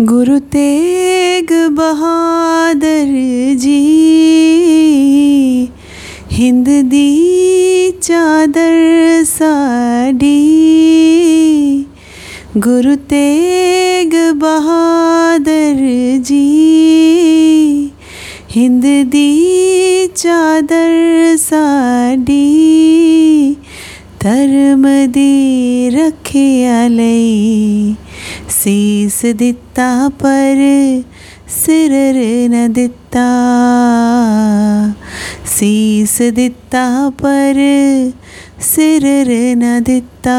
गुरु तेग बहादुर जी, हिंद दी चादर साड़ी। गुरु तेग बहादुर जी, हिंद दी चादर साड़ी। धर्म दी रखिया लई ਸੀਸ ਦਿੱਤਾ ਪਰ ਸਿਰ ਨ ਦਿੱਤਾ ਸੀਸ ਦਿੱਤਾ ਪਰ ਸਿਰ ਨ ਦਿੱਤਾ